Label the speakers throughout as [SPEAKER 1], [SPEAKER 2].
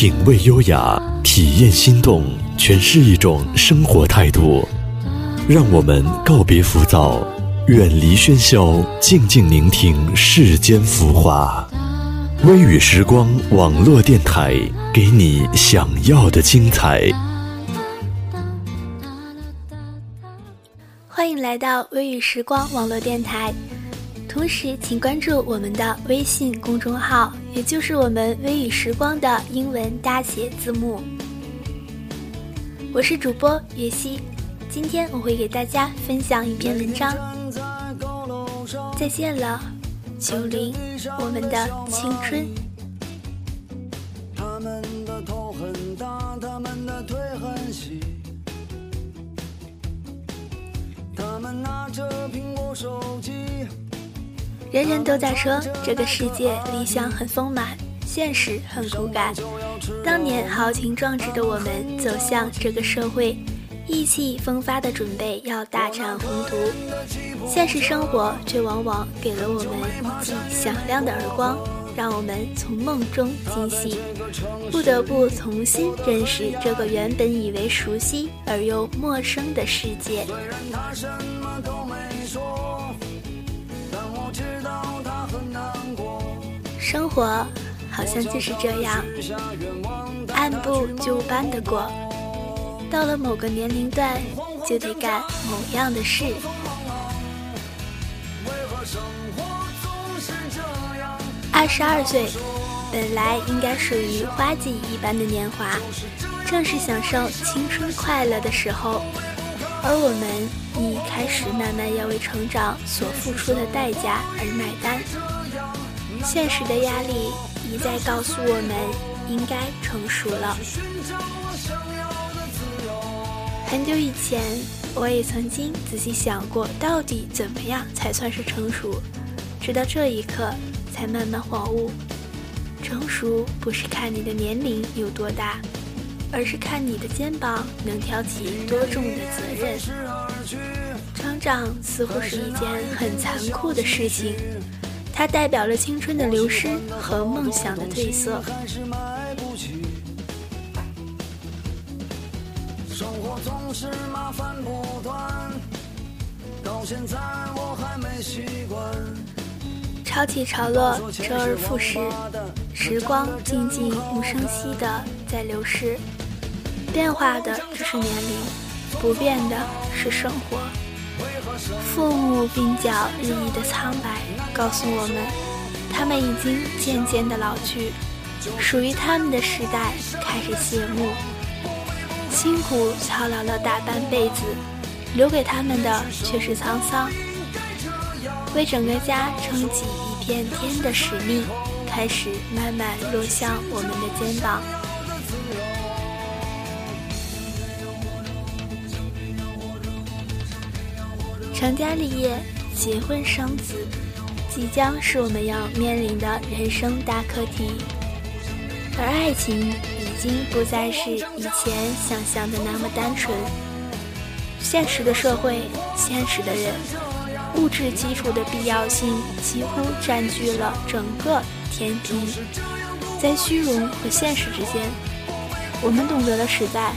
[SPEAKER 1] 品味优雅，体验心动，诠释一种生活态度。让我们告别浮躁，远离喧嚣，静静聆听世间浮华。微雨时光网络电台，给你想要的精彩。
[SPEAKER 2] 欢迎来到微雨时光网络电台。同时，请关注我们的微信公众号，也就是我们“微雨时光”的英文大写字母。我是主播月溪，今天我会给大家分享一篇文章。再见了，九零，我们的青春。他们的头很大，他们的腿很细，他们拿着苹果手机。人人都在说这个世界理想很丰满，现实很骨感。当年豪情壮志的我们走向这个社会，意气风发的准备要大展宏图，现实生活却往往给了我们一记响亮的耳光，让我们从梦中惊醒，不得不重新认识这个原本以为熟悉而又陌生的世界。生活好像就是这样，按部就班的过。到了某个年龄段，就得干某样的事。二十二岁，本来应该属于花季一般的年华，正是享受青春快乐的时候，而我们已开始慢慢要为成长所付出的代价而买单。现实的压力一再告诉我们，应该成熟了。很久以前，我也曾经仔细想过，到底怎么样才算是成熟？直到这一刻，才慢慢恍悟：成熟不是看你的年龄有多大，而是看你的肩膀能挑起多重的责任。成长似乎是一件很残酷的事情。它代表了青春的流失和梦想的褪色。到现在我还没习惯潮起潮落，周而复始，时光静静无声息的在流逝。变化的只是年龄，不变的是生活。父母鬓角日益的苍白，告诉我们，他们已经渐渐的老去，属于他们的时代开始谢幕。辛苦操劳了大半辈子，留给他们的却是沧桑。为整个家撑起一片天的使命，开始慢慢落向我们的肩膀。成家立业、结婚生子，即将是我们要面临的人生大课题。而爱情已经不再是以前想象的那么单纯。现实的社会，现实的人，物质基础的必要性几乎占据了整个天平。在虚荣和现实之间，我们懂得了实在，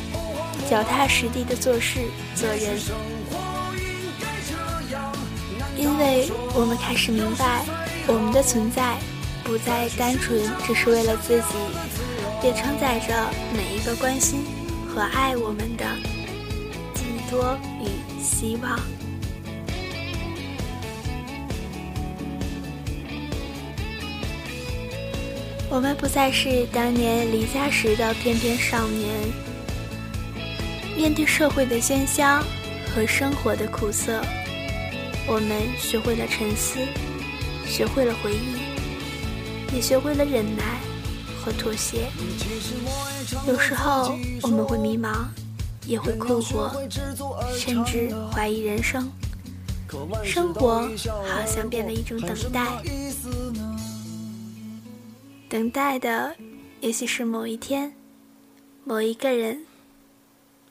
[SPEAKER 2] 脚踏实地的做事、做人。为我们开始明白，我们的存在不再单纯只是为了自己，也承载着每一个关心和爱我们的寄托与希望。我们不再是当年离家时的翩翩少年，面对社会的喧嚣和生活的苦涩。我们学会了沉思，学会了回忆，也学会了忍耐和妥协。有时候我们会迷茫，也会困惑，甚至怀疑人生。生活好像变了一种等待，等待的也许是某一天、某一个人、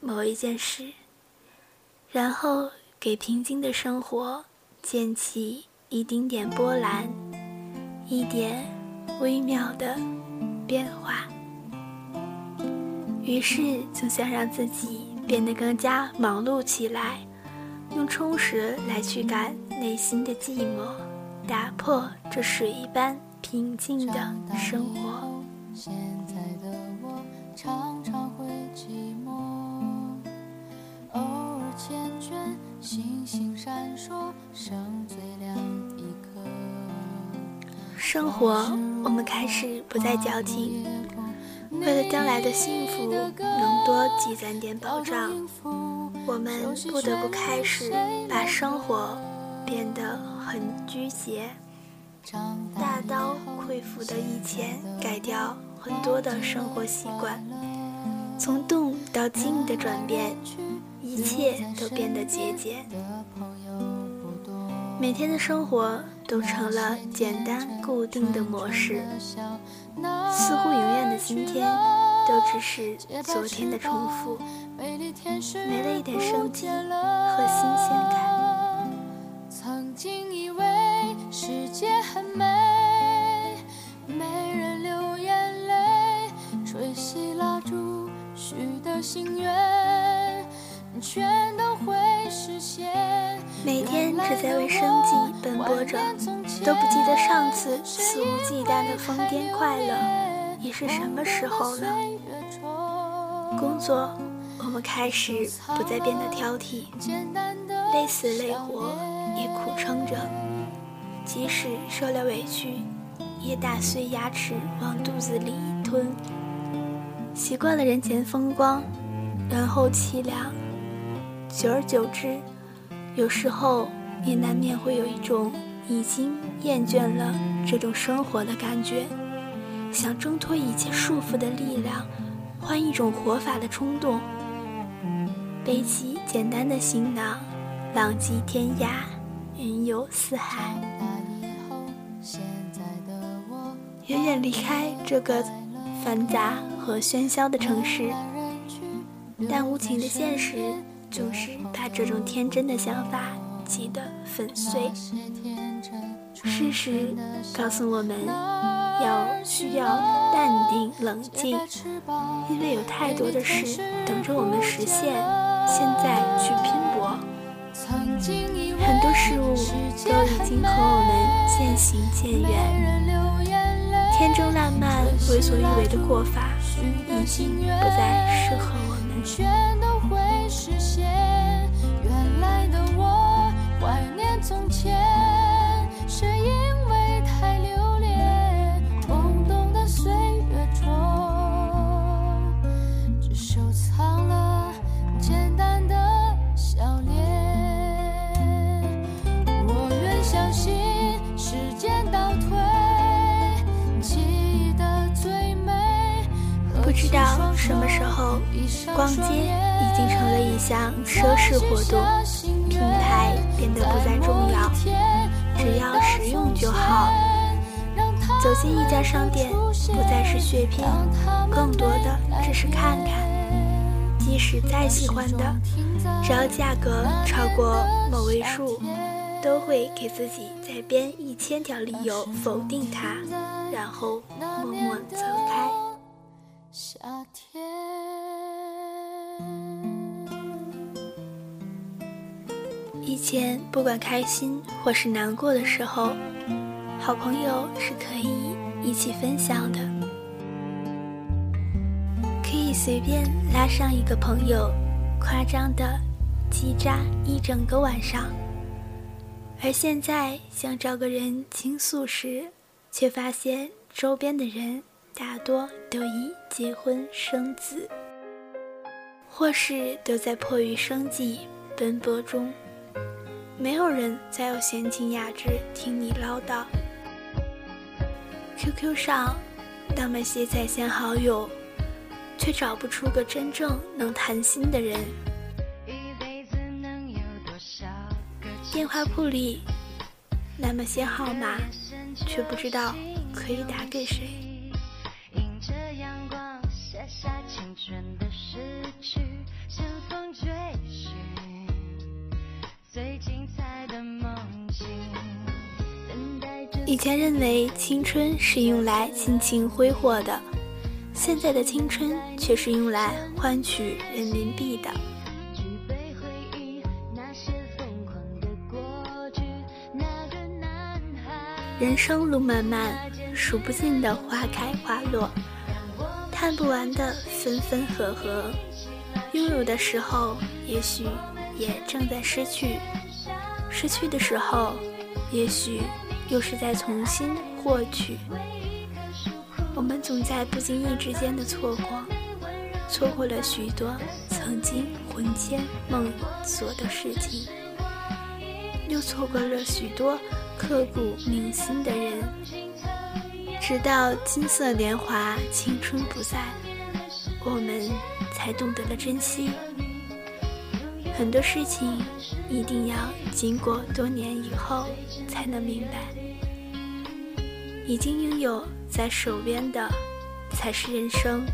[SPEAKER 2] 某一件事，然后。给平静的生活溅起一丁点波澜，一点微妙的变化。于是总想让自己变得更加忙碌起来，用充实来驱赶内心的寂寞，打破这水一般平静的生活。现在的我星星闪烁，剩最亮一颗。生活，我们开始不再矫情，为了将来的幸福能多积攒点保障，我们不得不开始把生活变得很拘节，大刀阔斧的以前改掉。很多的生活习惯，从动到静的转变，一切都变得节俭。每天的生活都成了简单固定的模式，似乎永远的今天都只是昨天的重复，没了一点生机和新鲜感。曾经以为世界很美。每天只在为生计奔波着，都不记得上次肆无忌惮的疯癫快乐已是什么时候了。工作，我们开始不再变得挑剔，累死累活也苦撑着，即使受了委屈，也打碎牙齿往肚子里吞。习惯了人前风光，然后凄凉，久而久之，有时候也难免会有一种已经厌倦了这种生活的感觉，想挣脱一切束缚的力量，换一种活法的冲动。背起简单的行囊，浪迹天涯，云游四海，远远离开这个繁杂。和喧嚣的城市，但无情的现实总是把这种天真的想法击得粉碎。事实告诉我们要需要淡定冷静，因为有太多的事等着我们实现。现在去拼搏，很多事物都已经和我们渐行渐远，天真烂漫、为所欲为的过法。已经不再适合我们收藏了简单的笑脸我愿相信时间倒退不知道什么时候，逛街已经成了一项奢侈活动，品牌变得不再重要，只要实用就好。走进一家商店，不再是血拼，更多的只是看看。即使再喜欢的，只要价格超过某位数，都会给自己再编一千条理由否定它，然后默默走开。夏天，以前不管开心或是难过的时候，好朋友是可以一起分享的，随便拉上一个朋友，夸张的叽喳一整个晚上。而现在想找个人倾诉时，却发现周边的人。大多都已结婚生子，或是都在迫于生计奔波中，没有人再有闲情雅致听你唠叨。QQ 上那么些在线好友，却找不出个真正能谈心的人。电话簿里那么些号码，却不知道可以打给谁。以前认为青春是用来尽情挥霍的，现在的青春却是用来换取人民币的。人生路漫漫，数不尽的花开花落，看不完的分分合合。拥有的时候，也许也正在失去；失去的时候，也许又是在重新获取。我们总在不经意之间的错过，错过了许多曾经魂牵梦锁的事情，又错过了许多。刻骨铭心的人，直到金色年华、青春不在，我们才懂得了珍惜。很多事情一定要经过多年以后才能明白，已经拥有在手边的，才是人生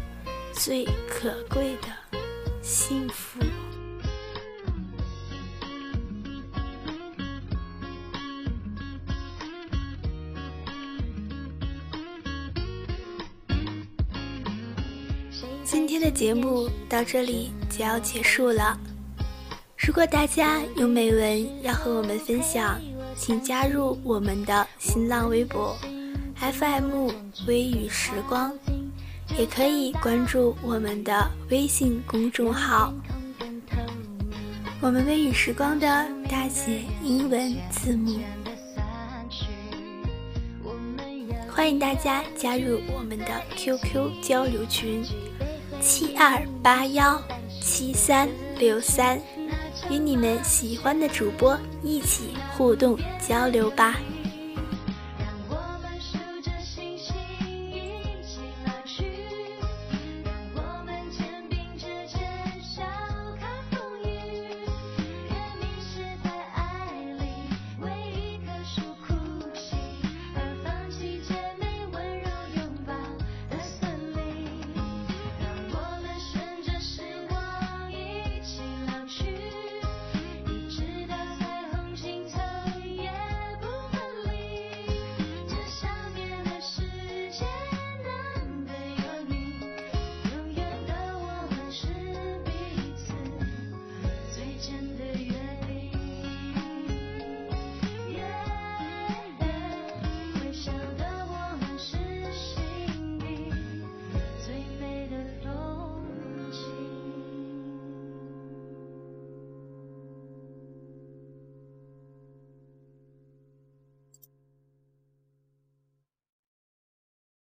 [SPEAKER 2] 最可贵的幸福。今天的节目到这里就要结束了。如果大家有美文要和我们分享，请加入我们的新浪微博 FM 微雨时光，也可以关注我们的微信公众号。我们微雨时光的大写英文字母。欢迎大家加入我们的 QQ 交流群。七二八幺七三六三，与你们喜欢的主播一起互动交流吧。